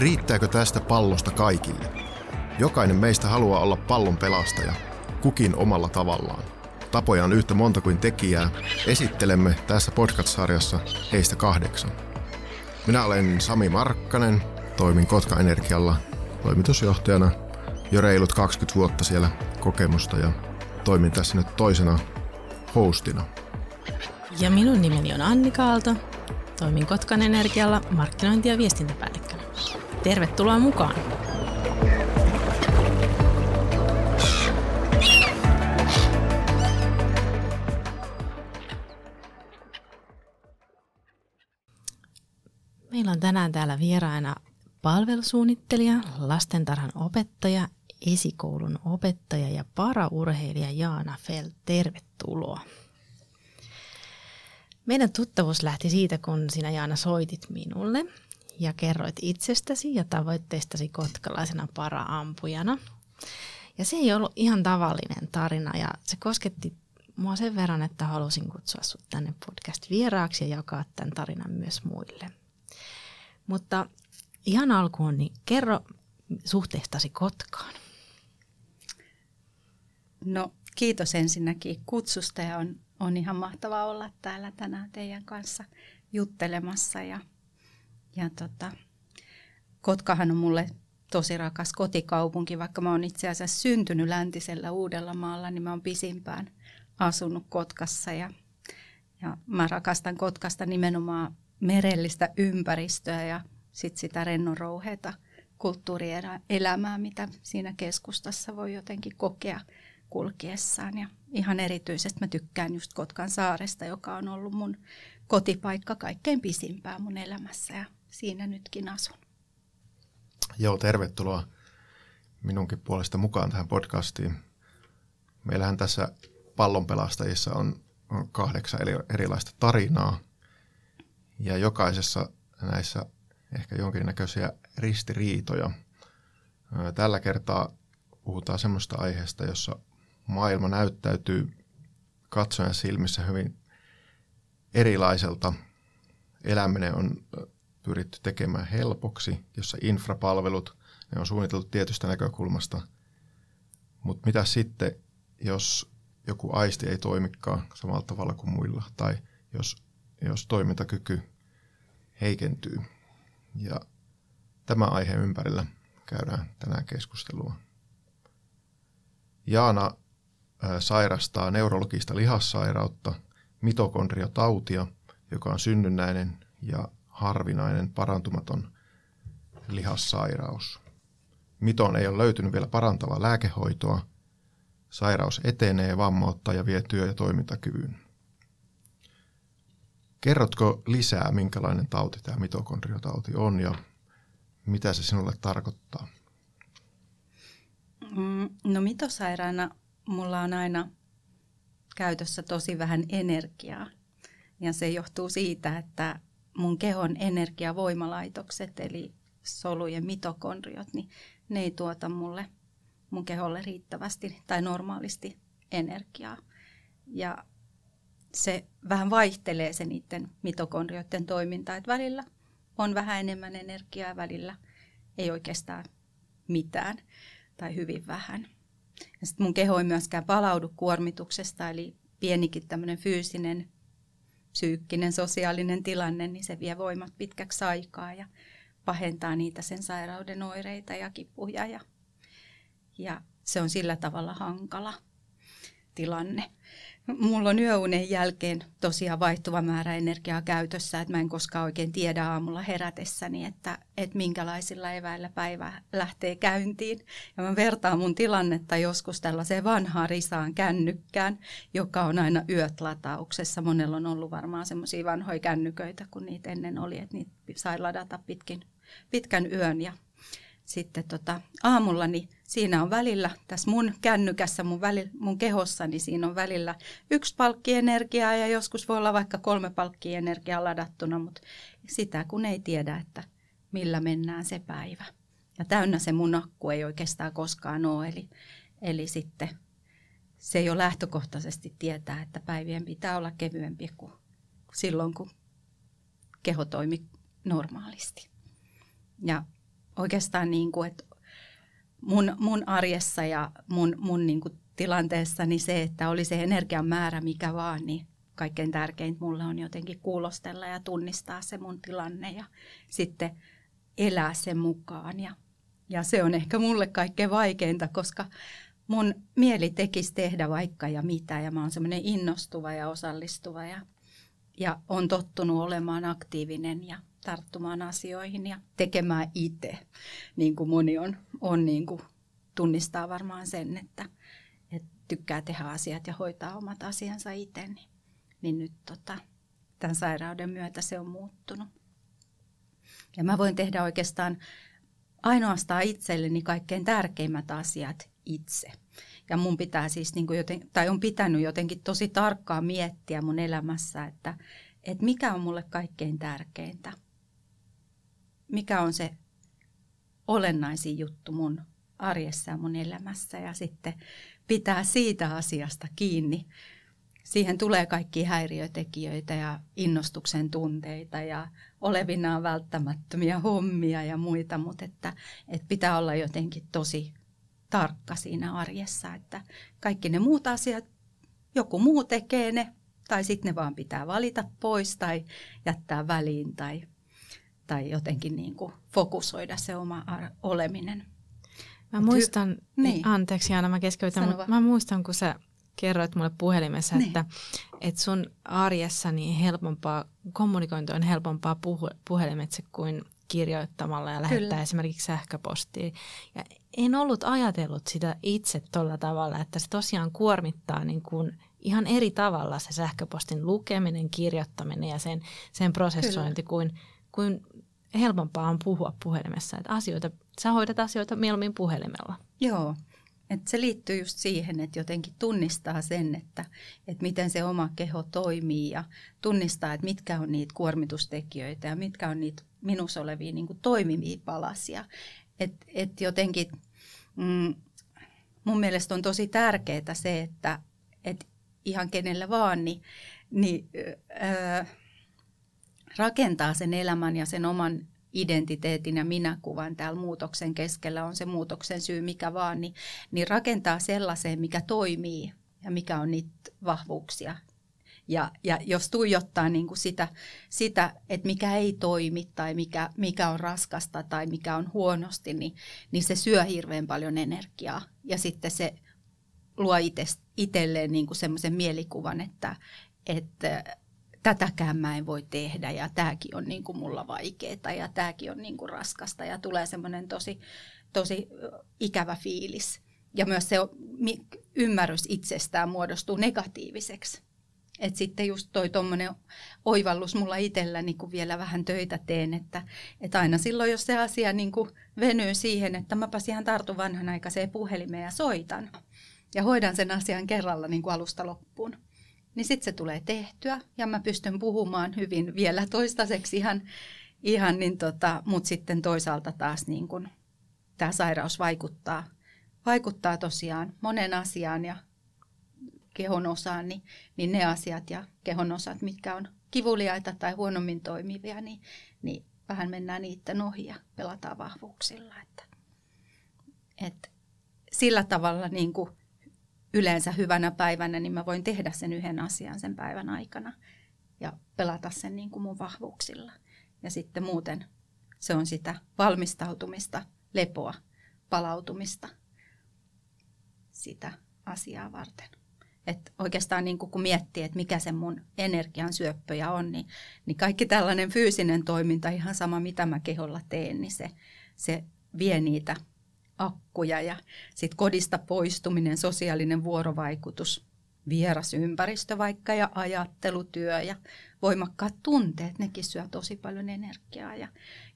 Riittääkö tästä pallosta kaikille? Jokainen meistä haluaa olla pallon pelastaja, kukin omalla tavallaan. Tapoja on yhtä monta kuin tekijää. Esittelemme tässä podcast-sarjassa heistä kahdeksan. Minä olen Sami Markkanen, toimin Kotka Energialla toimitusjohtajana jo reilut 20 vuotta siellä kokemusta ja toimin tässä nyt toisena hostina. Ja minun nimeni on Anni Kaalto. Toimin Kotkan Energialla markkinointi- ja viestintäpäällikkönä. Tervetuloa mukaan! Meillä on tänään täällä vieraana palvelusuunnittelija, lastentarhan opettaja, esikoulun opettaja ja paraurheilija Jaana Feld. Tervetuloa. Meidän tuttavuus lähti siitä, kun sinä Jaana soitit minulle ja kerroit itsestäsi ja tavoitteistasi kotkalaisena para-ampujana. Ja se ei ollut ihan tavallinen tarina ja se kosketti mua sen verran, että halusin kutsua sinut tänne podcast-vieraaksi ja jakaa tämän tarinan myös muille. Mutta ihan alkuun, niin kerro suhteestasi Kotkaan. No kiitos ensinnäkin kutsusta ja on, on ihan mahtavaa olla täällä tänään teidän kanssa juttelemassa. Ja, ja tota, Kotkahan on mulle tosi rakas kotikaupunki, vaikka mä oon itse asiassa syntynyt läntisellä Uudellamaalla, niin mä oon pisimpään asunut Kotkassa. Ja, ja mä rakastan Kotkasta nimenomaan merellistä ympäristöä ja sit sitä rennonrouheita kulttuurielämää, mitä siinä keskustassa voi jotenkin kokea kulkiessaan. Ja ihan erityisesti mä tykkään just Kotkan saaresta, joka on ollut mun kotipaikka kaikkein pisimpään mun elämässä. Ja siinä nytkin asun. Joo, tervetuloa minunkin puolesta mukaan tähän podcastiin. Meillähän tässä pallonpelastajissa on, on kahdeksan erilaista tarinaa ja jokaisessa näissä ehkä jonkinnäköisiä ristiriitoja. Tällä kertaa puhutaan semmoista aiheesta, jossa maailma näyttäytyy katsojan silmissä hyvin erilaiselta. Eläminen on pyritty tekemään helpoksi, jossa infrapalvelut, ne on suunniteltu tietystä näkökulmasta. Mutta mitä sitten, jos joku aisti ei toimikaan samalla tavalla kuin muilla, tai jos, jos toimintakyky heikentyy. Ja tämä aihe ympärillä käydään tänään keskustelua. Jaana sairastaa neurologista lihassairautta, mitokondriotautia, joka on synnynnäinen ja harvinainen parantumaton lihassairaus. Miton ei ole löytynyt vielä parantavaa lääkehoitoa. Sairaus etenee, vammauttaa ja vie työ- ja toimintakyvyn. Kerrotko lisää, minkälainen tauti tämä mitokondriotauti on ja mitä se sinulle tarkoittaa? Mm, no mitosairaana mulla on aina käytössä tosi vähän energiaa. Ja se johtuu siitä, että mun kehon energiavoimalaitokset, eli solujen mitokondriot, niin ne ei tuota mulle mun keholle riittävästi tai normaalisti energiaa. Ja se vähän vaihtelee se niiden mitokondrioiden toiminta, että välillä on vähän enemmän energiaa, välillä ei oikeastaan mitään tai hyvin vähän. Ja sitten mun keho ei myöskään palaudu kuormituksesta, eli pienikin tämmöinen fyysinen, psyykkinen, sosiaalinen tilanne, niin se vie voimat pitkäksi aikaa ja pahentaa niitä sen sairauden oireita ja kipuja. Ja, ja se on sillä tavalla hankala tilanne. Mulla on yöunen jälkeen tosiaan vaihtuva määrä energiaa käytössä, että mä en koskaan oikein tiedä aamulla herätessäni, että, että minkälaisilla eväillä päivä lähtee käyntiin. Ja mä vertaan mun tilannetta joskus tällaiseen vanhaan risaan kännykkään, joka on aina yöt latauksessa. Monella on ollut varmaan semmoisia vanhoja kännyköitä, kun niitä ennen oli, että niitä sai ladata pitkin, pitkän yön ja sitten tota, aamulla, niin siinä on välillä, tässä mun kännykässä, mun, väli, mun kehossa, niin siinä on välillä yksi palkki energiaa ja joskus voi olla vaikka kolme palkkia energiaa ladattuna, mutta sitä kun ei tiedä, että millä mennään se päivä. Ja täynnä se mun akku ei oikeastaan koskaan ole, eli, eli sitten se ole lähtökohtaisesti tietää, että päivien pitää olla kevyempi kuin silloin, kun keho toimii normaalisti. Ja oikeastaan niin kuin, että mun, mun arjessa ja mun, mun niin kuin tilanteessa niin se, että oli se energian määrä mikä vaan, niin kaikkein tärkeintä mulle on jotenkin kuulostella ja tunnistaa se mun tilanne ja sitten elää sen mukaan. Ja, ja se on ehkä mulle kaikkein vaikeinta, koska mun mieli tekisi tehdä vaikka ja mitä ja mä oon semmoinen innostuva ja osallistuva ja, ja on tottunut olemaan aktiivinen ja tarttumaan asioihin ja tekemään itse, niin kuin moni on, on niin kuin tunnistaa varmaan sen, että, että tykkää tehdä asiat ja hoitaa omat asiansa itse, niin, niin nyt tota, tämän sairauden myötä se on muuttunut. Ja mä voin tehdä oikeastaan ainoastaan itselleni kaikkein tärkeimmät asiat itse. Ja mun pitää siis, niin kuin joten, tai on pitänyt jotenkin tosi tarkkaan miettiä mun elämässä, että, että mikä on mulle kaikkein tärkeintä. Mikä on se olennaisin juttu mun arjessa ja mun elämässä ja sitten pitää siitä asiasta kiinni. Siihen tulee kaikki häiriötekijöitä ja innostuksen tunteita ja olevinaan välttämättömiä hommia ja muita, mutta että, että pitää olla jotenkin tosi tarkka siinä arjessa, että kaikki ne muut asiat, joku muu tekee ne, tai sitten ne vaan pitää valita pois tai jättää väliin tai, tai jotenkin niin kuin fokusoida se oma oleminen. Mä muistan, niin. anteeksi Jaana, mä keskeytän, mutta mä muistan, kun sä kerroit mulle puhelimessa, niin. että, että sun arjessa niin helpompaa, kommunikointi on helpompaa puhu, puhelimitse kuin kirjoittamalla ja lähettää Kyllä. esimerkiksi sähköpostia. Ja en ollut ajatellut sitä itse tuolla tavalla, että se tosiaan kuormittaa niin kuin ihan eri tavalla se sähköpostin lukeminen, kirjoittaminen ja sen, sen prosessointi kuin, kuin helpompaa on puhua puhelimessa. Että asioita, sä hoidat asioita mieluummin puhelimella. Joo, et se liittyy just siihen, että jotenkin tunnistaa sen, että, että miten se oma keho toimii ja tunnistaa, että mitkä on niitä kuormitustekijöitä ja mitkä on niitä minussa olevia niin kuin toimivia palasia. Että et jotenkin mm, mun mielestä on tosi tärkeää se, että et ihan kenellä vaan, niin, niin äh, rakentaa sen elämän ja sen oman identiteetin ja minäkuvan täällä muutoksen keskellä on se muutoksen syy mikä vaan, niin, niin rakentaa sellaiseen, mikä toimii ja mikä on niitä vahvuuksia. Ja, ja jos tuijottaa niin kuin sitä, sitä, että mikä ei toimi tai mikä, mikä on raskasta tai mikä on huonosti, niin, niin se syö hirveän paljon energiaa. Ja sitten se luo itselleen niin semmoisen mielikuvan, että, että tätäkään mä en voi tehdä ja tämäkin on niin kuin mulla vaikeaa ja tämäkin on niin kuin raskasta ja tulee semmoinen tosi, tosi ikävä fiilis. Ja myös se ymmärrys itsestään muodostuu negatiiviseksi. Et sitten just toi tuommoinen oivallus mulla itselläni, kun vielä vähän töitä teen, että, että aina silloin, jos se asia niin venyy siihen, että mäpäs ihan tartun vanhanaikaiseen puhelimeen ja soitan ja hoidan sen asian kerralla niin alusta loppuun niin sitten se tulee tehtyä ja mä pystyn puhumaan hyvin vielä toistaiseksi ihan, ihan niin tota, mutta sitten toisaalta taas niin kun tämä sairaus vaikuttaa, vaikuttaa tosiaan monen asiaan ja kehon osaan, niin, niin ne asiat ja kehon osat, mitkä on kivuliaita tai huonommin toimivia, niin, niin vähän mennään niiden ohi ja pelataan vahvuuksilla. Että, että sillä tavalla niin kuin yleensä hyvänä päivänä, niin mä voin tehdä sen yhden asian sen päivän aikana ja pelata sen niin kuin mun vahvuuksilla. Ja sitten muuten se on sitä valmistautumista, lepoa, palautumista sitä asiaa varten. Et oikeastaan niin kun miettii, että mikä se mun energian syöppöjä on, niin, niin kaikki tällainen fyysinen toiminta, ihan sama mitä mä keholla teen, niin se, se vie niitä akkuja ja sitten kodista poistuminen, sosiaalinen vuorovaikutus, vieras ympäristö vaikka ja ajattelutyö ja voimakkaat tunteet, nekin syö tosi paljon energiaa ja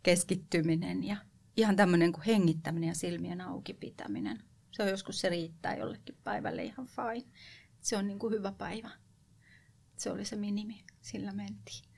keskittyminen ja ihan tämmöinen kuin hengittäminen ja silmien auki pitäminen. Se on joskus se riittää jollekin päivälle ihan fine. Se on niin kuin hyvä päivä. Se oli se minimi, sillä mentiin.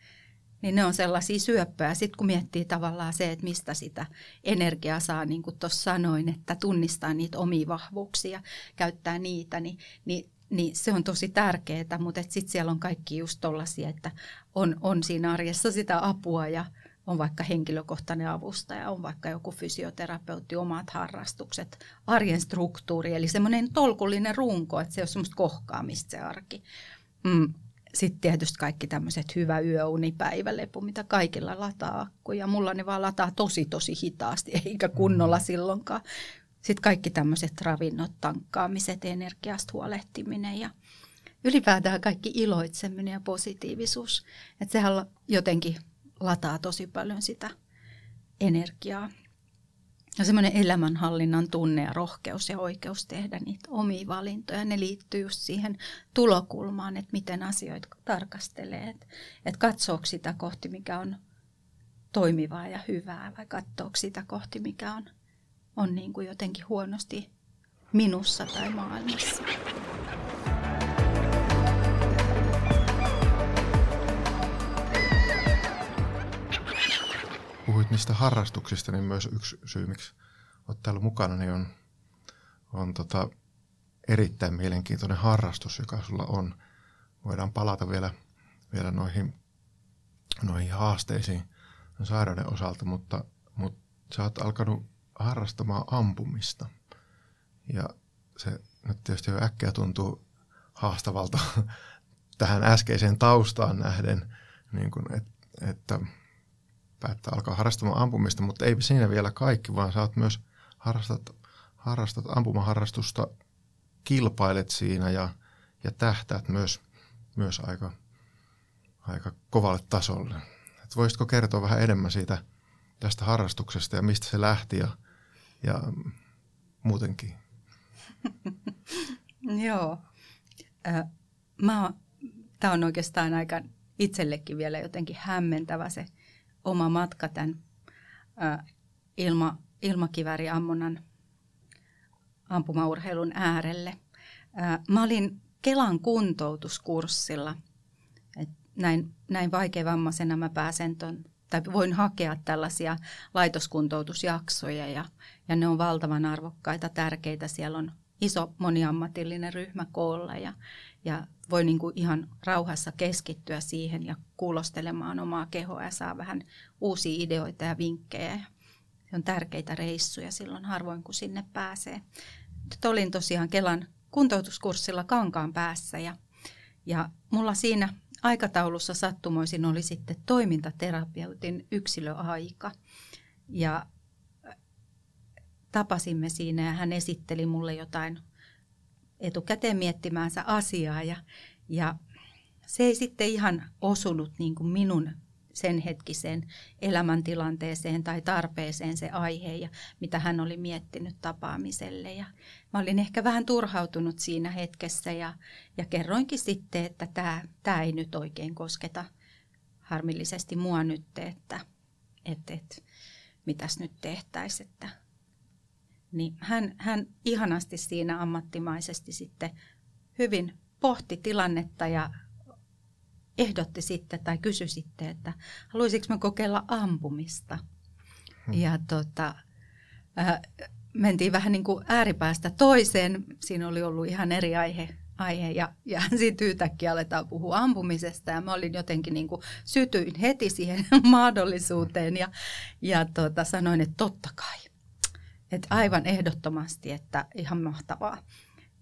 Niin ne on sellaisia syöppöjä. Sitten kun miettii tavallaan se, että mistä sitä energiaa saa, niin kuin tuossa sanoin, että tunnistaa niitä omia vahvuuksia, käyttää niitä, niin, niin, niin se on tosi tärkeää. Mutta sitten siellä on kaikki just tollaisia, että on, on siinä arjessa sitä apua ja on vaikka henkilökohtainen avustaja, on vaikka joku fysioterapeutti, omat harrastukset, arjen struktuuri, eli semmoinen tolkullinen runko, että se on semmoista kohkaamista se arki. Mm. Sitten tietysti kaikki tämmöiset hyvä yöuni, päivälepu, mitä kaikilla lataa akkuja. Mulla ne vaan lataa tosi tosi hitaasti, eikä kunnolla silloinkaan. Sitten kaikki tämmöiset ravinnot, tankkaamiset, energiasta huolehtiminen ja ylipäätään kaikki iloitseminen ja positiivisuus. Että sehän jotenkin lataa tosi paljon sitä energiaa. Ja semmoinen elämänhallinnan tunne ja rohkeus ja oikeus tehdä niitä omia valintoja, ne liittyy just siihen tulokulmaan, että miten asioita tarkastelee. Että et katsooko sitä kohti, mikä on toimivaa ja hyvää, vai katsoako sitä kohti, mikä on, on niin kuin jotenkin huonosti minussa tai maailmassa. Puhuit niistä harrastuksista, niin myös yksi syy, miksi olet täällä mukana, niin on, on tota erittäin mielenkiintoinen harrastus, joka sulla on. Voidaan palata vielä, vielä noihin, noihin haasteisiin sairauden osalta, mutta, mutta sä oot alkanut harrastamaan ampumista. Ja se nyt tietysti jo äkkiä tuntuu haastavalta tähän äskeiseen taustaan nähden, niin kun, et, että päättää alkaa harrastamaan ampumista, mutta ei siinä vielä kaikki, vaan oot myös harrastat, harrastat ampumaharrastusta, kilpailet siinä ja, ja tähtäät myös, myös aika, aika kovalle tasolle. Et voisitko kertoa vähän enemmän siitä tästä harrastuksesta ja mistä se lähti ja, ja muutenkin? Joo. Tämä on oikeastaan aika itsellekin vielä jotenkin hämmentävä se oma matka tämän ilma, ilmakivääriammunnan ampumaurheilun äärelle. Mä olin Kelan kuntoutuskurssilla. Et näin, näin vaikeavammaisena mä pääsen ton, tai voin hakea tällaisia laitoskuntoutusjaksoja ja, ja ne on valtavan arvokkaita, tärkeitä. Siellä on iso moniammatillinen ryhmä koolla ja, ja voi niin kuin ihan rauhassa keskittyä siihen ja kuulostelemaan omaa kehoa ja saa vähän uusia ideoita ja vinkkejä. Se on tärkeitä reissuja silloin harvoin, kun sinne pääsee. Nyt olin tosiaan Kelan kuntoutuskurssilla Kankaan päässä ja, ja mulla siinä aikataulussa sattumoisin oli sitten toimintaterapeutin yksilöaika. Ja tapasimme siinä ja hän esitteli mulle jotain etukäteen miettimäänsä asiaa ja, ja se ei sitten ihan osunut niin kuin minun sen hetkiseen elämäntilanteeseen tai tarpeeseen se aihe ja mitä hän oli miettinyt tapaamiselle. Ja mä olin ehkä vähän turhautunut siinä hetkessä ja, ja kerroinkin sitten, että tämä, tämä ei nyt oikein kosketa harmillisesti mua nyt, että, että, että mitäs nyt tehtäisiin, niin hän, hän ihanasti siinä ammattimaisesti sitten hyvin pohti tilannetta ja ehdotti sitten tai kysyi sitten, että haluaisinko mä kokeilla ampumista. Hmm. Ja tota, äh, mentiin vähän niin kuin ääripäästä toiseen. Siinä oli ollut ihan eri aihe, aihe ja, ja sitten yhtäkkiä aletaan puhua ampumisesta ja mä olin jotenkin niin kuin, sytyin heti siihen mahdollisuuteen ja, ja tota, sanoin, että totta kai et aivan ehdottomasti, että ihan mahtavaa.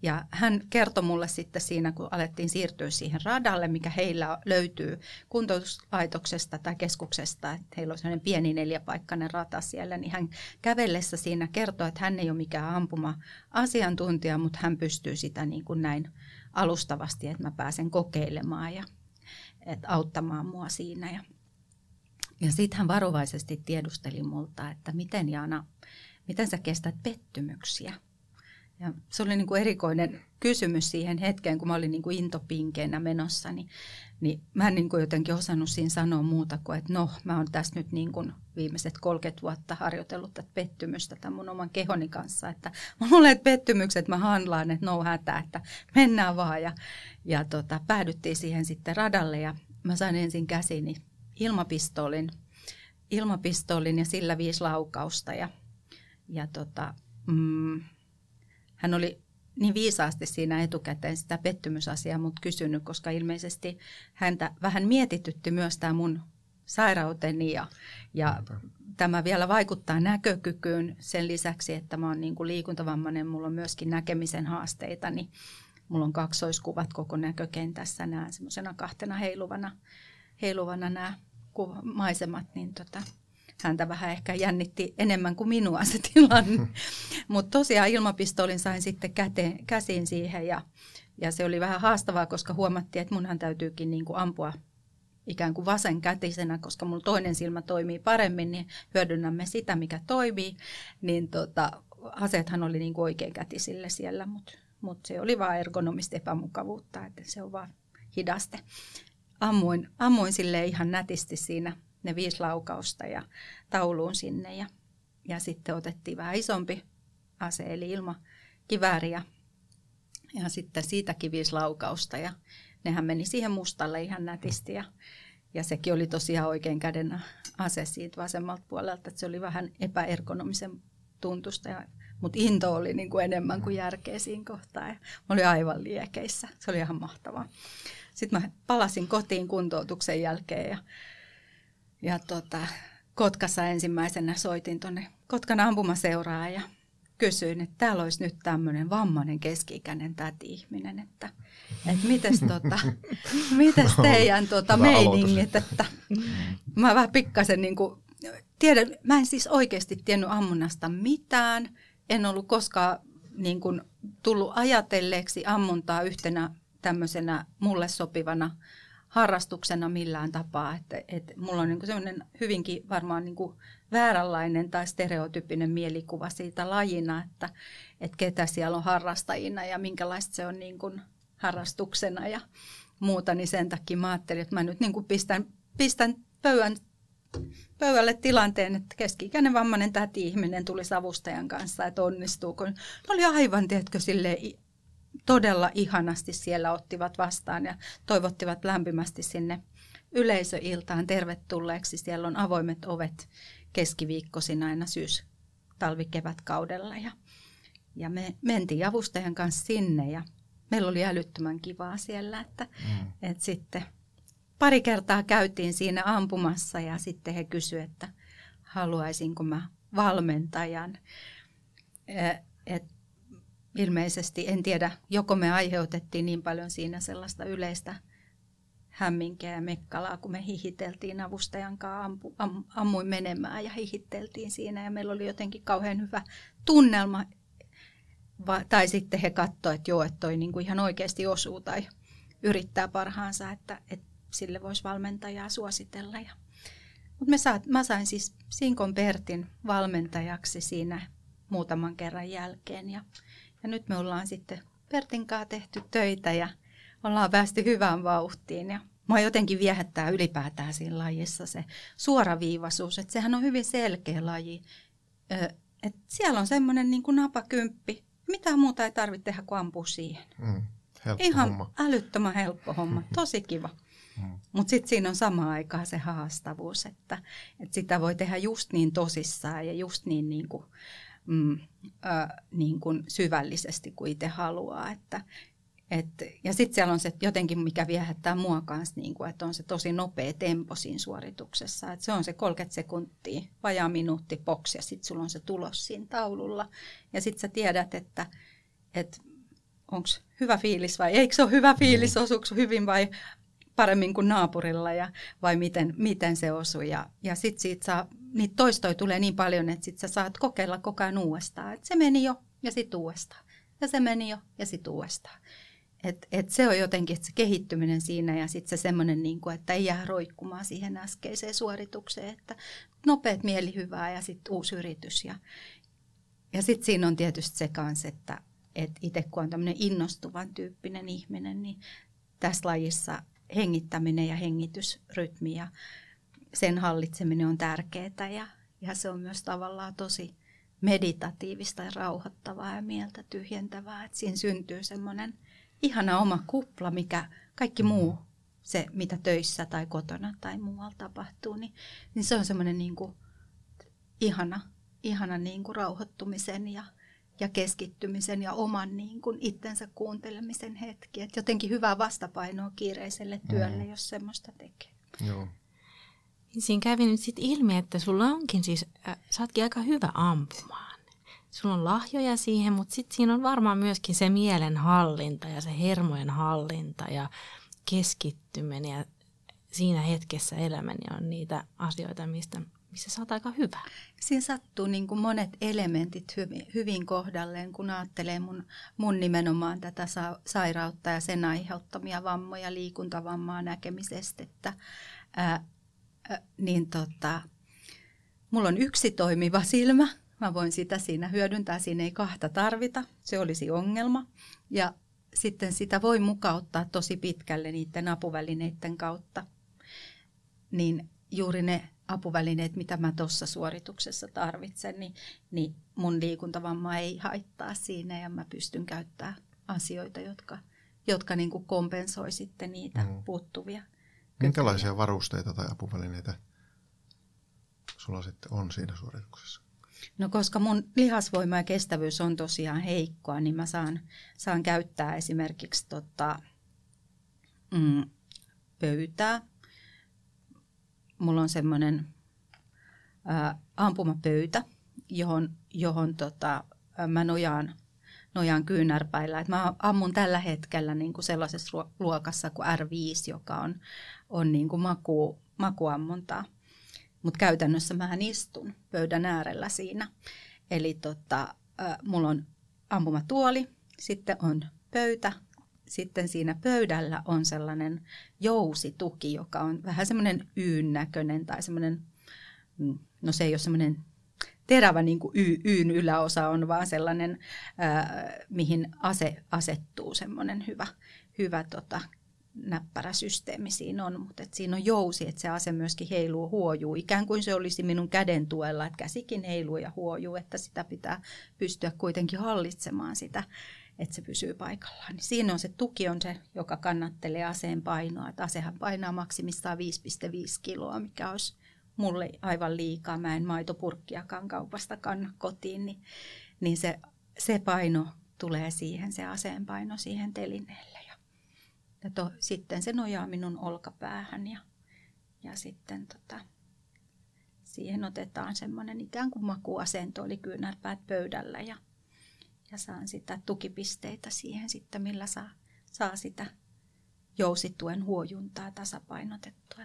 Ja hän kertoi mulle sitten siinä, kun alettiin siirtyä siihen radalle, mikä heillä löytyy kuntoutuslaitoksesta tai keskuksesta, että heillä on sellainen pieni neljäpaikkainen rata siellä, niin hän kävellessä siinä kertoi, että hän ei ole mikään ampuma-asiantuntija, mutta hän pystyy sitä niin kuin näin alustavasti, että mä pääsen kokeilemaan ja että auttamaan mua siinä. Ja, ja sitten hän varovaisesti tiedusteli multa, että miten Jaana, miten sä kestät pettymyksiä? Ja se oli niin kuin erikoinen kysymys siihen hetkeen, kun mä olin niin kuin intopinkeenä menossa, niin, niin mä en niin kuin jotenkin osannut siinä sanoa muuta kuin, että no, mä oon tässä nyt niin kuin viimeiset 30 vuotta harjoitellut tätä pettymystä tämän mun oman kehoni kanssa, että mä luulen, että pettymykset mä handlaan, että no hätä, että mennään vaan. Ja, ja tota, päädyttiin siihen sitten radalle ja mä sain ensin käsini ilmapistoolin, ilmapistoolin ja sillä viisi laukausta ja ja tota, mm, hän oli niin viisaasti siinä etukäteen sitä pettymysasiaa mut kysynyt, koska ilmeisesti häntä vähän mietitytti myös tämä mun sairauteni ja, ja tämä vielä vaikuttaa näkökykyyn sen lisäksi, että mä oon niin kuin liikuntavammainen, mulla on myöskin näkemisen haasteita, niin mulla on kaksoiskuvat koko näkökentässä, nämä semmoisena kahtena heiluvana, heiluvana nämä maisemat, niin tota, häntä vähän ehkä jännitti enemmän kuin minua se tilanne. Mutta tosiaan ilmapistoolin sain sitten käteen, käsiin siihen ja, ja se oli vähän haastavaa, koska huomattiin, että munhan täytyykin niin kuin ampua ikään kuin vasenkätisenä, koska mulla toinen silmä toimii paremmin, niin hyödynnämme sitä, mikä toimii. Niin tota, aseethan oli niin kuin oikeinkätisille siellä, mutta mut se oli vain ergonomista epämukavuutta, että se on vaan hidaste. Ammuin, ammuin sille ihan nätisti siinä ne viisi laukausta ja tauluun sinne ja, ja sitten otettiin vähän isompi ase eli ilmakivääri ja, ja sitten siitäkin viisi laukausta ja nehän meni siihen mustalle ihan nätisti ja, ja sekin oli tosiaan oikein käden ase siitä vasemmalta puolelta, että se oli vähän epäergonomisen tuntusta ja mutta into oli niin kuin enemmän kuin järkeä siinä kohtaa. Ja mä olin aivan liekeissä. Se oli ihan mahtavaa. Sitten mä palasin kotiin kuntoutuksen jälkeen ja ja tota, Kotkassa ensimmäisenä soitin tuonne Kotkan ampumaseuraan ja kysyin, että täällä olisi nyt tämmöinen vammainen keski-ikäinen täti-ihminen, että, että mites, tota, mites teidän tota, meiningit, että mä vähän pikkasen niin kuin, tiedän, mä en siis oikeasti tiennyt ammunnasta mitään, en ollut koskaan niin kuin, tullut ajatelleeksi ammuntaa yhtenä tämmöisenä mulle sopivana harrastuksena millään tapaa. Että, että mulla on niin sellainen hyvinkin varmaan niin kuin vääränlainen tai stereotyyppinen mielikuva siitä lajina, että, että ketä siellä on harrastajina ja minkälaista se on niin kuin harrastuksena ja muuta. Niin sen takia mä ajattelin, että mä nyt niin kuin pistän, pistän pöydän, pöydälle tilanteen, että keski-ikäinen vammainen täti-ihminen tuli savustajan kanssa, että onnistuuko. Ne oli aivan, tiedätkö, silleen todella ihanasti siellä ottivat vastaan ja toivottivat lämpimästi sinne yleisöiltaan tervetulleeksi. Siellä on avoimet ovet keskiviikkoisin aina syys, talvi, kevät kaudella ja, ja me mentiin avustajan kanssa sinne ja meillä oli älyttömän kivaa siellä, että, mm. että sitten pari kertaa käytiin siinä ampumassa ja sitten he kysyivät, että haluaisinko mä valmentajan. Et ilmeisesti, en tiedä, joko me aiheutettiin niin paljon siinä sellaista yleistä hämminkeä ja mekkalaa, kun me hihiteltiin avustajan kanssa, ampu, am, ammuin menemään ja hihitteltiin siinä ja meillä oli jotenkin kauhean hyvä tunnelma. Va, tai sitten he katsoivat, että joo, että toi niin kuin ihan oikeasti osuu tai yrittää parhaansa, että, että sille voisi valmentajaa suositella. Ja, mutta me saat, mä sain siis Sinkon Pertin valmentajaksi siinä muutaman kerran jälkeen ja ja nyt me ollaan sitten Pertin kanssa tehty töitä ja ollaan päästy hyvään vauhtiin. Ja mua jotenkin viehättää ylipäätään siinä lajissa se suoraviivaisuus, että sehän on hyvin selkeä laji. Et siellä on semmoinen niin kuin napakymppi. Mitään muuta ei tarvitse tehdä kuin ampua siihen. Mm, Ihan homma. älyttömän helppo homma, tosi kiva. Mm. Mutta sitten siinä on samaan aikaan se haastavuus, että, että sitä voi tehdä just niin tosissaan ja just niin, niin kuin, mm, äh, niin kuin syvällisesti kuin itse haluaa. Että, et, ja sitten siellä on se jotenkin, mikä viehättää mua kanssa, niin kuin, että on se tosi nopea tempo siinä suorituksessa. Et se on se 30 sekuntia, vajaa minuutti box ja sitten sulla on se tulos siinä taululla. Ja sitten sä tiedät, että, että onko hyvä fiilis vai eikö se ole hyvä fiilis, osuuko hyvin vai paremmin kuin naapurilla ja vai miten, miten se osuu. Ja, ja sitten siitä saa, niitä toistoja tulee niin paljon, että sitten sä saat kokeilla koko ajan uudestaan. Et se meni jo ja sitten uudestaan. Ja se meni jo ja sitten uudestaan. Et, et se on jotenkin se kehittyminen siinä ja sitten se semmoinen, niin kuin, että ei jää roikkumaan siihen äskeiseen suoritukseen, että nopeat mielihyvää ja sitten uusi yritys. Ja, ja sitten siinä on tietysti se kanssa, että et itse kun on tämmöinen innostuvan tyyppinen ihminen, niin tässä lajissa hengittäminen ja hengitysrytmi ja sen hallitseminen on tärkeää ja, ja se on myös tavallaan tosi meditatiivista ja rauhoittavaa ja mieltä tyhjentävää, että siinä syntyy semmoinen ihana oma kupla, mikä kaikki muu, se mitä töissä tai kotona tai muualla tapahtuu, niin, niin se on semmoinen niin kuin ihana, ihana niin kuin rauhoittumisen ja ja keskittymisen ja oman niin kuin itsensä kuuntelemisen hetki. Et jotenkin hyvää vastapainoa kiireiselle työlle, mm. jos semmoista tekee. Joo. Niin siinä kävi nyt sitten ilmi, että sulla onkin siis, äh, sä ootkin aika hyvä ampumaan. Sulla on lahjoja siihen, mutta sitten siinä on varmaan myöskin se mielen hallinta ja se hermojen hallinta ja keskittyminen ja siinä hetkessä elämäni on niitä asioita, mistä, missä sä oot aika hyvä. Siinä sattuu niin kuin monet elementit hyvin, hyvin kohdalleen, kun ajattelee mun, mun nimenomaan tätä sa- sairautta ja sen aiheuttamia vammoja, liikuntavammaa, näkemisestettä. Ää, ää, niin tota, mulla on yksi toimiva silmä. Mä voin sitä siinä hyödyntää. Siinä ei kahta tarvita. Se olisi ongelma. Ja sitten sitä voi mukauttaa tosi pitkälle niiden apuvälineiden kautta. Niin juuri ne apuvälineet, mitä mä tuossa suorituksessa tarvitsen, niin, niin mun liikuntavamma ei haittaa siinä ja mä pystyn käyttämään asioita, jotka, jotka niin kuin kompensoi sitten niitä mm. puuttuvia. Minkälaisia varusteita tai apuvälineitä sulla sitten on siinä suorituksessa? No koska mun lihasvoima ja kestävyys on tosiaan heikkoa, niin mä saan, saan käyttää esimerkiksi tota, mm, pöytää. Mulla on semmoinen ampumapöytä, johon, johon tota, mä nojaan, nojaan kyynärpäillä. Et mä ammun tällä hetkellä niin kuin sellaisessa luokassa kuin R5, joka on, on niin kuin maku, makuammuntaa. Mutta käytännössä mä istun pöydän äärellä siinä. Eli tota, mulla on ampumatuoli, sitten on pöytä, sitten siinä pöydällä on sellainen jousituki, joka on vähän semmoinen yyn näköinen tai semmoinen, mm, no se ei ole semmoinen terävä niin kuin y, yyn yläosa on, vaan sellainen, ää, mihin ase asettuu semmoinen hyvä, hyvä tota, näppärä systeemi siinä on, mutta et siinä on jousi, että se ase myöskin heiluu, huojuu, ikään kuin se olisi minun käden tuella, että käsikin heiluu ja huojuu, että sitä pitää pystyä kuitenkin hallitsemaan sitä, että se pysyy paikallaan. Niin siinä on se tuki on se, joka kannattelee aseen painoa, että asehan painaa maksimissaan 5,5 kiloa, mikä olisi mulle aivan liikaa. Mä en maitopurkkiakaan kaupasta kanna kotiin, niin, niin se, se paino tulee siihen, se aseen paino siihen telineelle. Ja, ja to, sitten se nojaa minun olkapäähän ja, ja sitten tota, siihen otetaan semmoinen ikään kuin makuasento, eli kyynärpäät pöydällä ja, ja saan sitä tukipisteitä siihen sitten, millä saa, saa sitä jousituen huojuntaa tasapainotettua.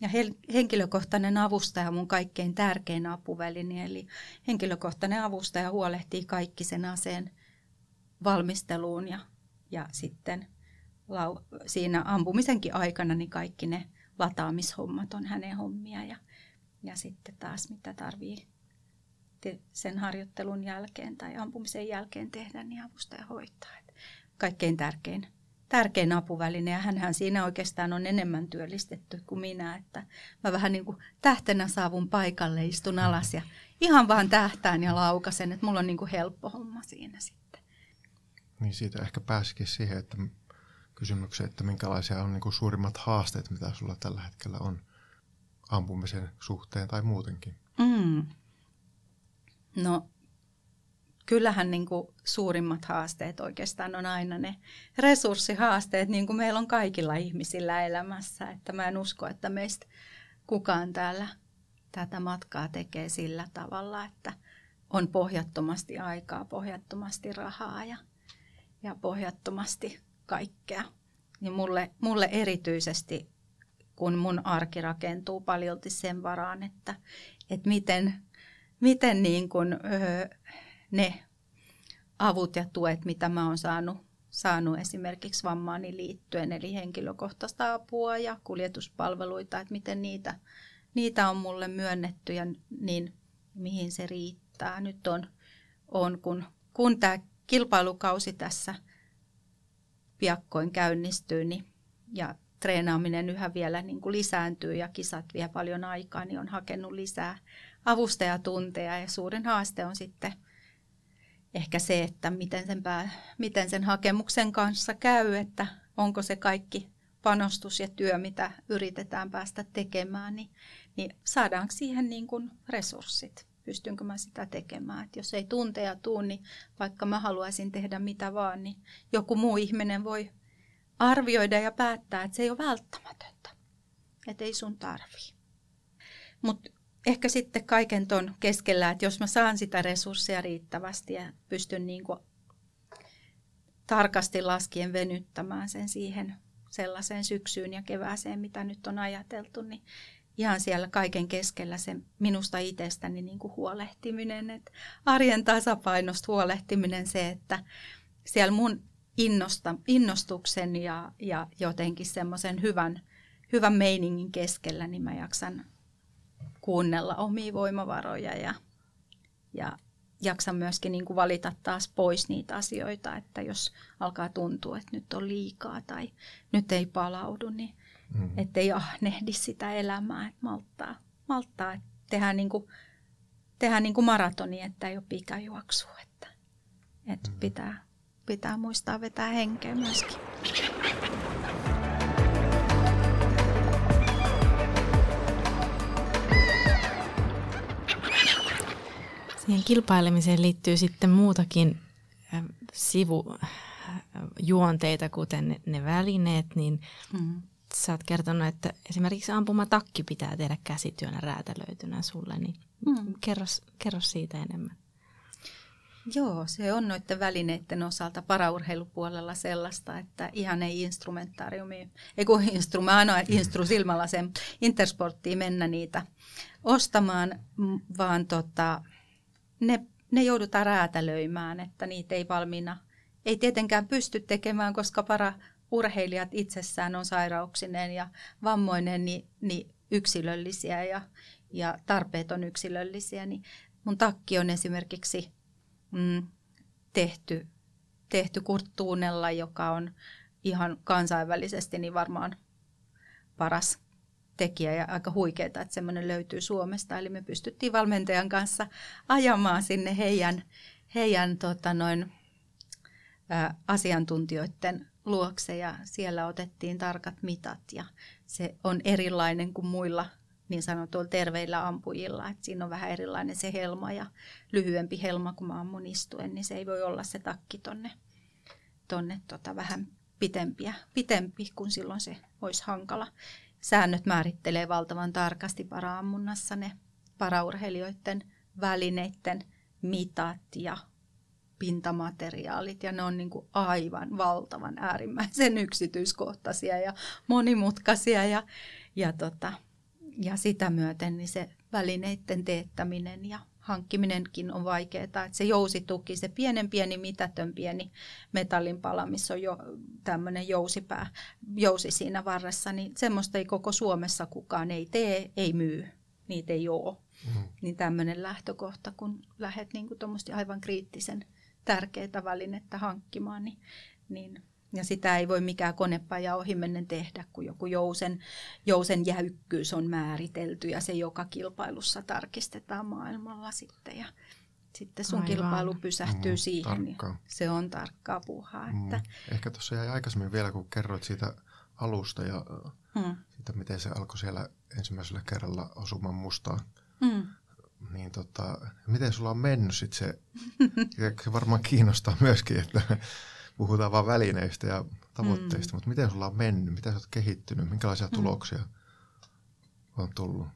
Ja henkilökohtainen avustaja on mun kaikkein tärkein apuväline, eli henkilökohtainen avustaja huolehtii kaikki sen aseen valmisteluun ja, ja sitten lau, siinä ampumisenkin aikana niin kaikki ne lataamishommat on hänen hommia ja, ja sitten taas mitä tarvii sen harjoittelun jälkeen tai ampumisen jälkeen tehdä, niin avustaja hoitaa. Et kaikkein tärkein tärkein apuväline ja hänhän siinä oikeastaan on enemmän työllistetty kuin minä, että mä vähän niin kuin tähtenä saavun paikalle, istun alas ja ihan vaan tähtään ja laukasen, että mulla on niin kuin helppo homma siinä sitten. Niin siitä ehkä pääsikin siihen, että kysymykseen, että minkälaisia on niin kuin suurimmat haasteet, mitä sulla tällä hetkellä on ampumisen suhteen tai muutenkin. Mm. No kyllähän niin kuin suurimmat haasteet oikeastaan on aina ne resurssihaasteet, niin kuin meillä on kaikilla ihmisillä elämässä. Että mä en usko, että meistä kukaan täällä tätä matkaa tekee sillä tavalla, että on pohjattomasti aikaa, pohjattomasti rahaa ja, ja pohjattomasti kaikkea. Niin mulle, mulle erityisesti, kun mun arki rakentuu paljolti sen varaan, että, että miten, miten niin kuin, öö, ne avut ja tuet, mitä mä oon saanut, saanut esimerkiksi vammaani liittyen, eli henkilökohtaista apua ja kuljetuspalveluita, että miten niitä, niitä on mulle myönnetty ja niin mihin se riittää. Nyt on, on kun, kun tämä kilpailukausi tässä piakkoin käynnistyy niin, ja treenaaminen yhä vielä niin kuin lisääntyy ja kisat vie paljon aikaa, niin on hakenut lisää avustajatunteja ja suurin haaste on sitten – ehkä se, että miten sen, pää, miten sen hakemuksen kanssa käy, että onko se kaikki panostus ja työ, mitä yritetään päästä tekemään, niin, niin saadaanko siihen niin kuin resurssit? Pystynkö mä sitä tekemään? Et jos ei tunteja tuu, niin vaikka mä haluaisin tehdä mitä vaan, niin joku muu ihminen voi arvioida ja päättää, että se ei ole välttämätöntä. Että ei sun tarvii. Mutta ehkä sitten kaiken ton keskellä, että jos mä saan sitä resursseja riittävästi ja pystyn niin kuin tarkasti laskien venyttämään sen siihen sellaiseen syksyyn ja kevääseen, mitä nyt on ajateltu, niin ihan siellä kaiken keskellä se minusta itsestäni niin kuin huolehtiminen, että arjen tasapainosta huolehtiminen se, että siellä mun innosta, innostuksen ja, ja jotenkin semmoisen hyvän, hyvän meiningin keskellä, niin mä jaksan kuunnella omia voimavaroja ja, ja jaksan myöskin niin kuin valita taas pois niitä asioita, että jos alkaa tuntua, että nyt on liikaa tai nyt ei palaudu, niin mm-hmm. ettei ahnehdi sitä elämää, että malttaa, malttaa että tehdään, niin kuin, tehdään niin kuin maratoni, että ei ole pikajuoksu, että, että mm-hmm. pitää, pitää muistaa vetää henkeä myöskin. Siihen kilpailemiseen liittyy sitten muutakin sivujuonteita, kuten ne välineet, niin mm. sä oot kertonut, että esimerkiksi ampumatakki pitää tehdä käsityönä räätälöitynä sulle, niin mm. kerro, kerro siitä enemmän. Joo, se on noiden välineiden osalta paraurheilupuolella sellaista, että ihan ei instrumentaariumi, ei kun instru, mä aina instru silmällä sen intersporttiin mennä niitä ostamaan, vaan tota, ne, ne joudutaan räätälöimään, että niitä ei valmiina, ei tietenkään pysty tekemään, koska para urheilijat itsessään on sairauksineen ja vammoinen niin, niin yksilöllisiä ja, ja tarpeet on yksilöllisiä. Niin mun takki on esimerkiksi mm, tehty, tehty Kurttuunella, joka on ihan kansainvälisesti niin varmaan paras tekijä ja aika huikeaa, että semmoinen löytyy Suomesta. Eli me pystyttiin valmentajan kanssa ajamaan sinne heidän, heidän tota noin, ä, asiantuntijoiden luokse ja siellä otettiin tarkat mitat ja se on erilainen kuin muilla niin sanotuilla terveillä ampujilla. että siinä on vähän erilainen se helma ja lyhyempi helma, kun mä ammun istuen, niin se ei voi olla se takki tonne, tonne tota vähän pitempiä, pitempi, kun silloin se olisi hankala säännöt määrittelee valtavan tarkasti paraammunnassa ne paraurheilijoiden välineiden mitat ja pintamateriaalit. Ja ne on niin kuin aivan valtavan äärimmäisen yksityiskohtaisia ja monimutkaisia. Ja, ja, tota, ja sitä myöten niin se välineiden teettäminen ja hankkiminenkin on vaikeaa. Että se jousituki, se pienen pieni mitätön pieni metallinpala, missä on jo tämmöinen jousipää, jousi siinä varressa, niin semmoista ei koko Suomessa kukaan ei tee, ei myy. Niitä ei ole. Mm. Niin tämmöinen lähtökohta, kun lähdet niin aivan kriittisen tärkeää välinettä hankkimaan, niin, niin ja sitä ei voi mikään konepaja ohimennen tehdä, kun joku jousen, jousen jäykkyys on määritelty ja se joka kilpailussa tarkistetaan maailmalla sitten. Ja sitten sun Aivan. kilpailu pysähtyy mm, siihen. Niin se on tarkkaa puhaa. Mm. Että... Ehkä tuossa jäi aikaisemmin vielä, kun kerroit siitä alusta ja mm. siitä, miten se alkoi siellä ensimmäisellä kerralla osumaan mustaan. Mm. Niin tota, miten sulla on mennyt sit se, se varmaan kiinnostaa myöskin, että puhutaan vain välineistä ja tavoitteista, mm. mutta miten sulla on mennyt, miten sä oot kehittynyt, minkälaisia mm. tuloksia on tullut?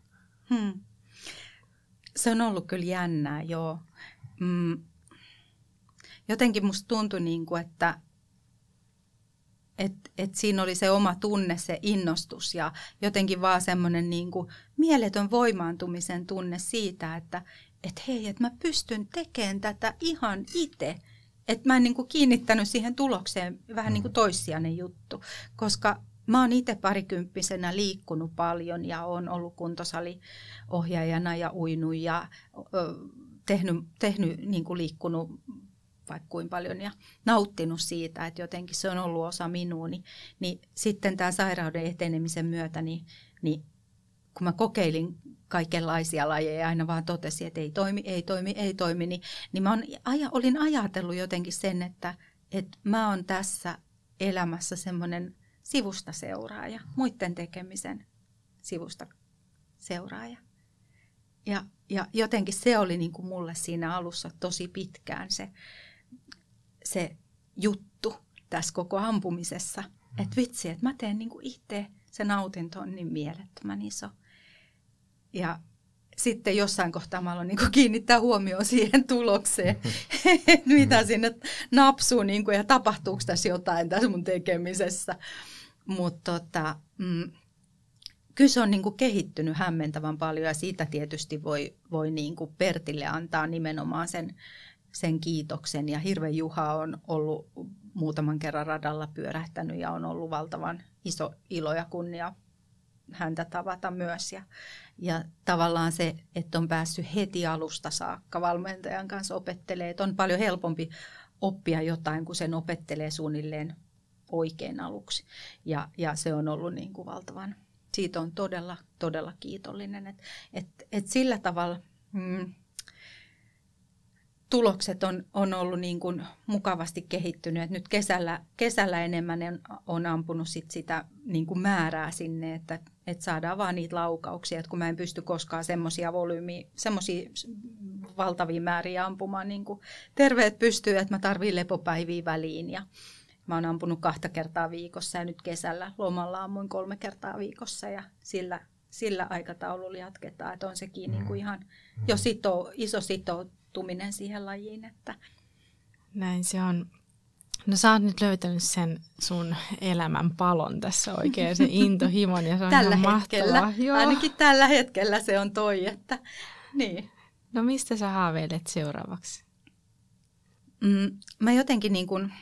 Hmm. Se on ollut kyllä jännää, joo. Mm. Jotenkin musta tuntui, niin kuin, että et, et siinä oli se oma tunne, se innostus ja jotenkin vaan semmoinen niin kuin mieletön voimaantumisen tunne siitä, että et hei, että mä pystyn tekemään tätä ihan itse että mä en niin kuin kiinnittänyt siihen tulokseen vähän niin kuin mm. toissijainen juttu, koska mä oon itse parikymppisenä liikkunut paljon ja on ollut kuntosaliohjaajana ja uinut ja ö, tehnyt, tehnyt niin kuin liikkunut vaikka kuin paljon ja nauttinut siitä, että jotenkin se on ollut osa minua, niin, niin sitten tämän sairauden etenemisen myötä, niin, niin kun mä kokeilin kaikenlaisia lajeja ja aina vaan totesi, että ei toimi, ei toimi, ei toimi, niin, niin mä on, aja, olin ajatellut jotenkin sen, että, että mä oon tässä elämässä semmoinen sivusta seuraaja, muiden tekemisen sivusta seuraaja. Ja, ja jotenkin se oli niin kuin mulle siinä alussa tosi pitkään se, se juttu tässä koko ampumisessa. Mm. Että vitsi, että mä teen niin kuin itse, se nautinto on niin mielettömän iso. Ja, sitten jossain kohtaa mä aloin niin kiinnittää huomioon siihen tulokseen, mitä sinne napsuu niin kuin, ja tapahtuuko tässä jotain tässä mun tekemisessä. Mutta tota, mm, kyllä se on niin kuin kehittynyt hämmentävän paljon ja siitä tietysti voi, voi niin kuin Pertille antaa nimenomaan sen, sen kiitoksen. Ja Hirve Juha on ollut muutaman kerran radalla pyörähtänyt ja on ollut valtavan iso ilo ja kunnia häntä tavata myös. Ja, ja tavallaan se, että on päässyt heti alusta saakka valmentajan kanssa opettelee, että on paljon helpompi oppia jotain, kun sen opettelee suunnilleen oikein aluksi. Ja, ja se on ollut niin kuin valtavan, siitä on todella, todella kiitollinen. Että et, et sillä tavalla mm, tulokset on, on ollut niin kuin mukavasti kehittynyt. nyt kesällä, kesällä enemmän on, on ampunut sit sitä niin kuin määrää sinne, että, että saadaan vaan niitä laukauksia. Että kun mä en pysty koskaan semmoisia volyymiä, semmoisia valtavia määriä ampumaan niin kuin terveet pystyy, että mä tarviin lepopäiviä väliin. Ja mä oon ampunut kahta kertaa viikossa ja nyt kesällä lomalla ammuin kolme kertaa viikossa ja sillä, sillä aikataululla jatketaan. Että on sekin mm. niin kuin ihan jo sito, iso sito, tottuminen siihen lajiin. Että. Näin se on. No sä oot nyt löytänyt sen sun elämän palon tässä oikein, se intohimon ja se on tällä ihan hetkellä, Joo. Ainakin tällä hetkellä se on toi, että niin. No mistä sä haaveilet seuraavaksi? Mm, mä jotenkin niin kuin,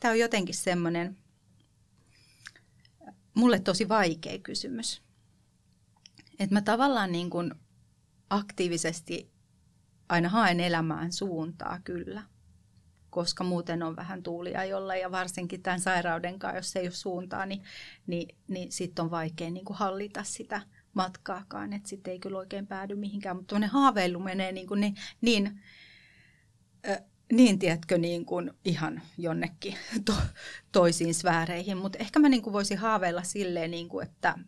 tää on jotenkin semmoinen mulle tosi vaikea kysymys. Että mä tavallaan niin kuin aktiivisesti aina haen elämään suuntaa kyllä, koska muuten on vähän tuulia jolla ja varsinkin tämän sairauden kanssa, jos ei ole suuntaa, niin, niin, niin sitten on vaikea niin kuin hallita sitä matkaakaan, että sitten ei kyllä oikein päädy mihinkään, mutta tuonne haaveilu menee niin, kuin niin, niin niin tiedätkö, niin kuin ihan jonnekin to, toisiin sfääreihin, mutta ehkä mä niin kuin voisin haaveilla silleen, niin kuin, että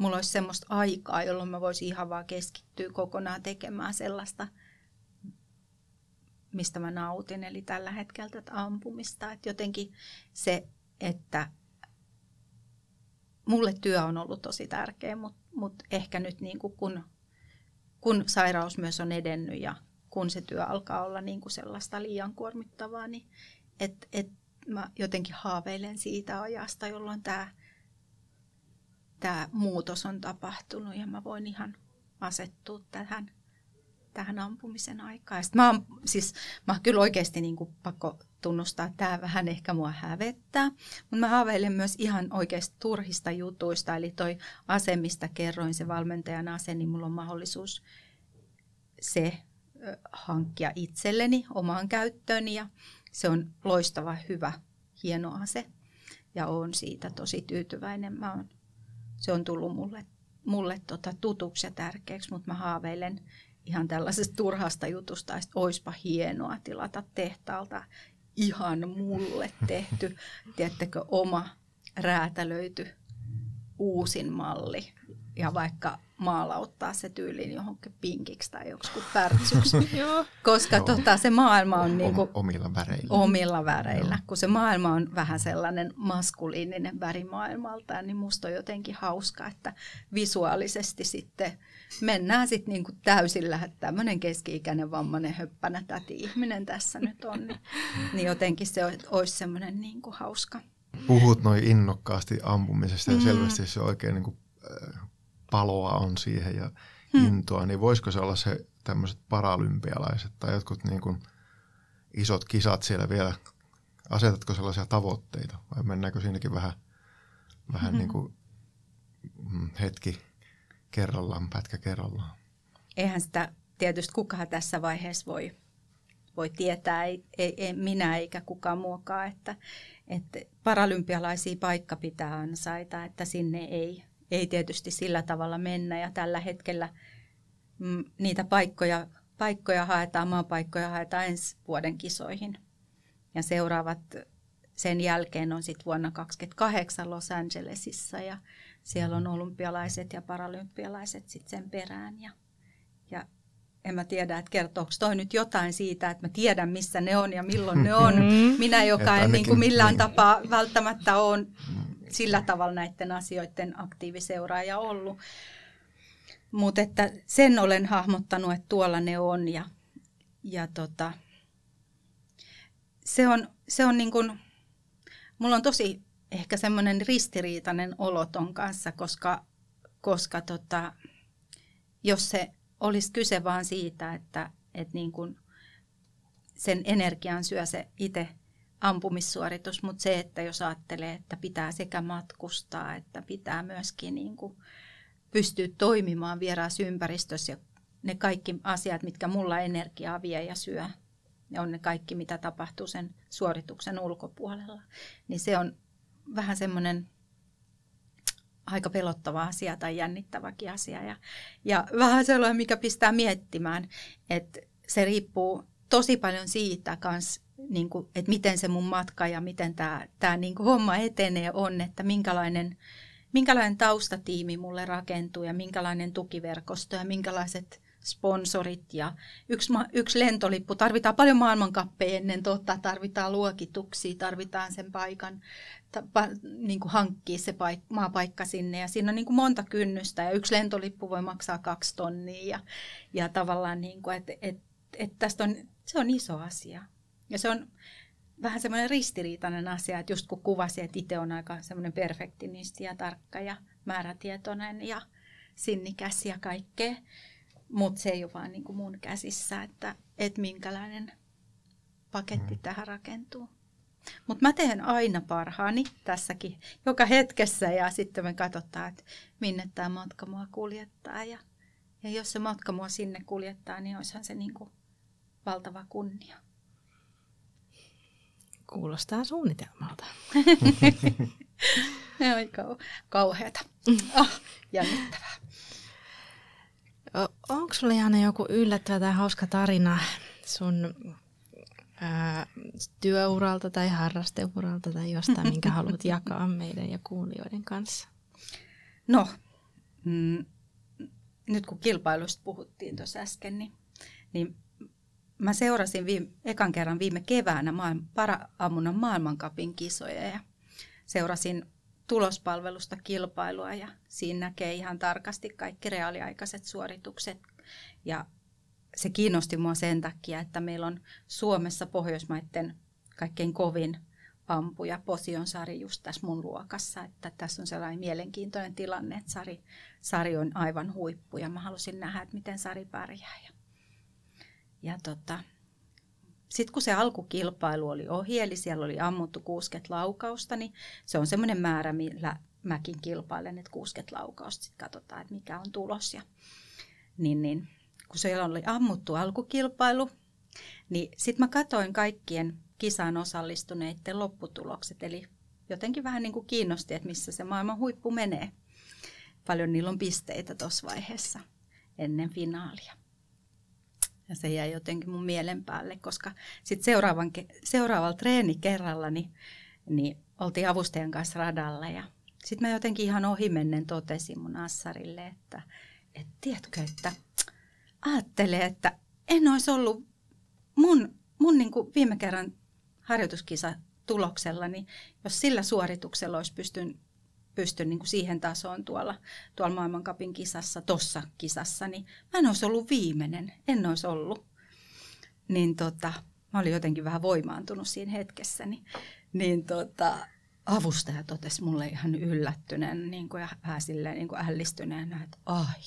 mulla olisi semmoista aikaa, jolloin mä voisin ihan vaan keskittyä kokonaan tekemään sellaista, mistä mä nautin, eli tällä hetkellä tätä ampumista. Että jotenkin se, että mulle työ on ollut tosi tärkeä, mutta mut ehkä nyt niin kuin kun, kun sairaus myös on edennyt ja kun se työ alkaa olla niin kuin sellaista liian kuormittavaa, niin et, et mä jotenkin haaveilen siitä ajasta, jolloin tämä tämä muutos on tapahtunut ja mä voin ihan asettua tähän, tähän ampumisen aikaan. Sitten mä oon, siis, mä oon kyllä oikeasti niin kuin pakko tunnustaa, että tämä vähän ehkä mua hävettää, mutta mä haaveilen myös ihan oikeasti turhista jutuista, eli toi ase, mistä kerroin, se valmentajan ase, niin mulla on mahdollisuus se hankkia itselleni omaan käyttööni ja se on loistava, hyvä, hieno ase ja olen siitä tosi tyytyväinen. Mä oon se on tullut mulle, mulle tota tutuksi ja tärkeäksi, mutta mä haaveilen ihan tällaisesta turhasta jutusta, että oispa hienoa tilata tehtaalta ihan mulle tehty, tiedättekö, oma räätälöity uusin malli ja vaikka maalauttaa se tyyliin johonkin pinkiksi tai joksikin pärtsyksi. Koska Joo. tota, se maailma on niin kuin, omilla väreillä. Omilla väreillä. Joo. Kun se maailma on vähän sellainen maskuliininen värimaailmalta, niin musta on jotenkin hauska, että visuaalisesti sitten mennään sitten niin kuin täysillä, että tämmöinen keski-ikäinen vammainen höppänä täti ihminen tässä nyt on. Niin, niin jotenkin se olisi semmoinen niin kuin hauska. Puhut noin innokkaasti ampumisesta ja mm. selvästi se oikein niin kuin, äh, paloa on siihen ja hmm. intoa, niin voisiko se olla se tämmöiset paralympialaiset tai jotkut niin kuin isot kisat siellä vielä, asetatko sellaisia tavoitteita vai mennäänkö siinäkin vähän, vähän hmm. niin kuin mm, hetki kerrallaan, pätkä kerrallaan? Eihän sitä tietysti kukaan tässä vaiheessa voi, voi tietää, ei, ei, ei minä eikä kukaan muokaa, että, että paralympialaisia paikka pitää ansaita, että sinne ei ei tietysti sillä tavalla mennä ja tällä hetkellä mm, niitä paikkoja, paikkoja haetaan, maapaikkoja haetaan ensi vuoden kisoihin. Ja seuraavat sen jälkeen on sitten vuonna 2028 Los Angelesissa ja siellä on olympialaiset ja paralympialaiset sitten sen perään. Ja, ja en mä tiedä, että kertooko toi nyt jotain siitä, että mä tiedän, missä ne on ja milloin ne on. Mm-hmm. Minä, joka en niin kuin millään tapaa välttämättä ole sillä tavalla näiden asioiden aktiiviseuraaja ollut. Mutta että sen olen hahmottanut, että tuolla ne on ja, ja tota, se on, se on niin kuin, mulla on tosi ehkä semmoinen ristiriitainen olo ton kanssa, koska, koska tota, jos se olisi kyse vaan siitä, että, että niin kuin sen energian syö se itse ampumissuoritus, mutta se, että jos ajattelee, että pitää sekä matkustaa, että pitää myöskin niin kuin pystyä toimimaan vieraassa ympäristössä ja ne kaikki asiat, mitkä mulla energiaa vie ja syö, ja on ne kaikki, mitä tapahtuu sen suorituksen ulkopuolella, niin se on vähän semmoinen aika pelottava asia tai jännittäväkin asia. Ja, ja vähän sellainen, mikä pistää miettimään, että se riippuu tosi paljon siitä kans, niin kuin, että miten se mun matka ja miten tämä, tämä niin kuin homma etenee on, että minkälainen, minkälainen taustatiimi mulle rakentuu ja minkälainen tukiverkosto ja minkälaiset sponsorit ja yksi, yksi lentolippu. Tarvitaan paljon maailmankappeja ennen totta, tarvitaan luokituksia, tarvitaan sen paikan, tapa, niin kuin hankkia se paik- maapaikka sinne. Ja siinä on niin kuin monta kynnystä ja yksi lentolippu voi maksaa kaksi tonnia ja, ja tavallaan niin kuin, että et, et tästä on, se on iso asia ja se on vähän semmoinen ristiriitainen asia, että just kun kuvasi, että itse on aika semmoinen perfektinisti ja tarkka ja määrätietoinen ja sinnikäs ja kaikkea, mutta se ei ole vaan niin kuin mun käsissä, että, että minkälainen paketti mm. tähän rakentuu. Mutta mä teen aina parhaani tässäkin joka hetkessä ja sitten me katsotaan, että minne tämä matka mua kuljettaa. Ja, ja jos se matka mua sinne kuljettaa, niin olisihan se niin kuin valtava kunnia. Kuulostaa suunnitelmalta. on kau- kauheata. Oh, jännittävää. Onko sulla Jaana joku yllättävä tai hauska tarina sun ää, työuralta tai harrasteuralta tai jostain, minkä haluat jakaa meidän ja kuulijoiden kanssa? No, mm, nyt kun kilpailusta puhuttiin tuossa äsken, niin, niin mä seurasin viime, ekan kerran viime keväänä maailman, para-ammunnan maailmankapin kisoja ja seurasin tulospalvelusta kilpailua ja siinä näkee ihan tarkasti kaikki reaaliaikaiset suoritukset. Ja se kiinnosti mua sen takia, että meillä on Suomessa Pohjoismaiden kaikkein kovin ampuja Posion Sari just tässä mun luokassa. Että tässä on sellainen mielenkiintoinen tilanne, että Sari, Sari on aivan huippu ja mä halusin nähdä, että miten Sari pärjää. Ja, ja tota, sitten kun se alkukilpailu oli ohi, eli siellä oli ammuttu 60 laukausta, niin se on semmoinen määrä, millä mäkin kilpailen, että 60 laukausta, sitten katsotaan, että mikä on tulos. Ja, niin, niin, kun siellä oli ammuttu alkukilpailu, niin sitten mä katoin kaikkien kisaan osallistuneiden lopputulokset, eli jotenkin vähän niin kuin kiinnosti, että missä se maailman huippu menee. Paljon niillä on pisteitä tuossa vaiheessa ennen finaalia. Ja se jäi jotenkin mun mielen päälle, koska sitten seuraavan, seuraavalla treenikerralla niin, niin oltiin avustajan kanssa radalla ja sitten mä jotenkin ihan ohimennen totesin mun assarille, että et tiedätkö, että ajattelee, että en olisi ollut mun, mun niin kuin viime kerran harjoituskisa tuloksella, niin jos sillä suorituksella olisi pystynyt pysty niin kuin siihen tasoon tuolla, tuolla maailmankapin kisassa, tossa kisassa, niin mä en olisi ollut viimeinen, en olisi ollut. Niin tota, mä olin jotenkin vähän voimaantunut siinä hetkessä, niin, niin tota, avustaja totesi mulle ihan yllättyneen niin kuin, ja vähän silleen niin kuin ällistyneenä, että ai,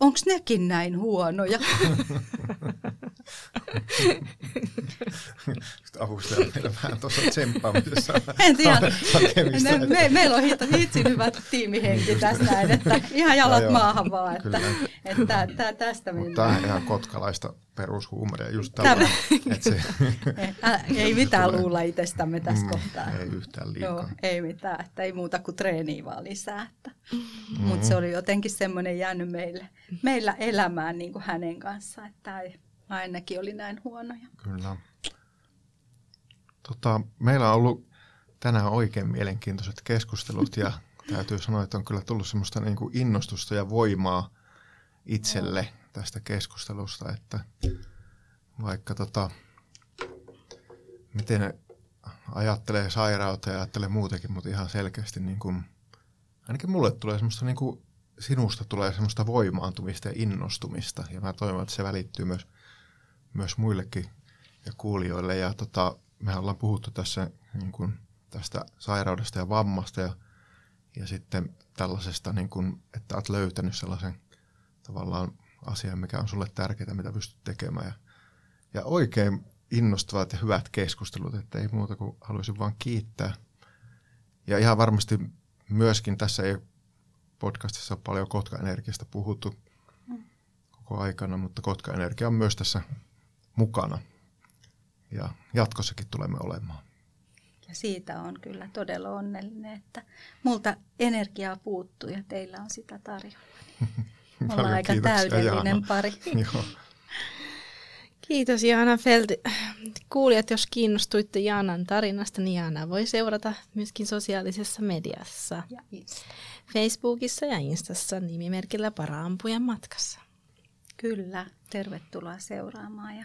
onko nekin näin huonoja? Avustaja meillä vähän tuossa tsemppaamisessa. En tiedä. Me, me, meillä on hitsin hyvä tiimihenki tässä näin, että ihan jalat no maahan vaan, että, että, että tästä mennään. Tämä on ihan kotkalaista perushuumoria, just tällä. se, ei mitään luulla itsestämme tässä mm, kohtaa. Ei yhtään liikaa. Joo, ei mitään, että ei muuta kuin treeniä vaan lisää. Että. Mm. Mutta se oli jotenkin semmoinen jäänyt meille, meillä elämään niin kuin hänen kanssaan, että ei, ainakin oli näin huonoja. Kyllä. Tota, meillä on ollut tänään oikein mielenkiintoiset keskustelut ja täytyy sanoa, että on kyllä tullut semmoista niin kuin innostusta ja voimaa itselle tästä keskustelusta, että vaikka tota, miten ajattelee sairautta ja ajattelee muutenkin, mutta ihan selkeästi niin kuin, ainakin mulle tulee semmoista niin kuin sinusta tulee semmoista voimaantumista ja innostumista. Ja mä toivon, että se välittyy myös, myös muillekin ja kuulijoille. Ja tota, me ollaan puhuttu tässä niin kuin tästä sairaudesta ja vammasta ja, ja sitten tällaisesta, niin kuin, että olet löytänyt sellaisen tavallaan asian, mikä on sulle tärkeää, mitä pystyt tekemään. Ja, ja oikein innostavat ja hyvät keskustelut, että ei muuta kuin haluaisin vaan kiittää. Ja ihan varmasti myöskin tässä ei podcastissa ole paljon Kotka-energiasta puhuttu koko aikana, mutta Kotka-energia on myös tässä mukana. Ja jatkossakin tulemme olemaan. Ja siitä on kyllä todella onnellinen, että multa energiaa puuttuu ja teillä on sitä tarjolla. Me ollaan aika täydellinen Jaana. pari. Joo. Kiitos Jaana Feld. Kuulijat, jos kiinnostuitte Jaanan tarinasta, niin Jaana voi seurata myöskin sosiaalisessa mediassa. Ja Facebookissa ja Instassa nimimerkillä Paraampujen matkassa. Kyllä, tervetuloa seuraamaan ja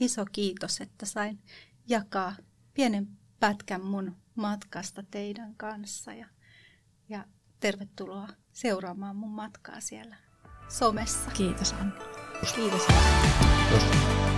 iso kiitos, että sain jakaa pienen pätkän mun matkasta teidän kanssa ja, ja tervetuloa seuraamaan mun matkaa siellä somessa. Kiitos Anni. Kiitos. Kiitos.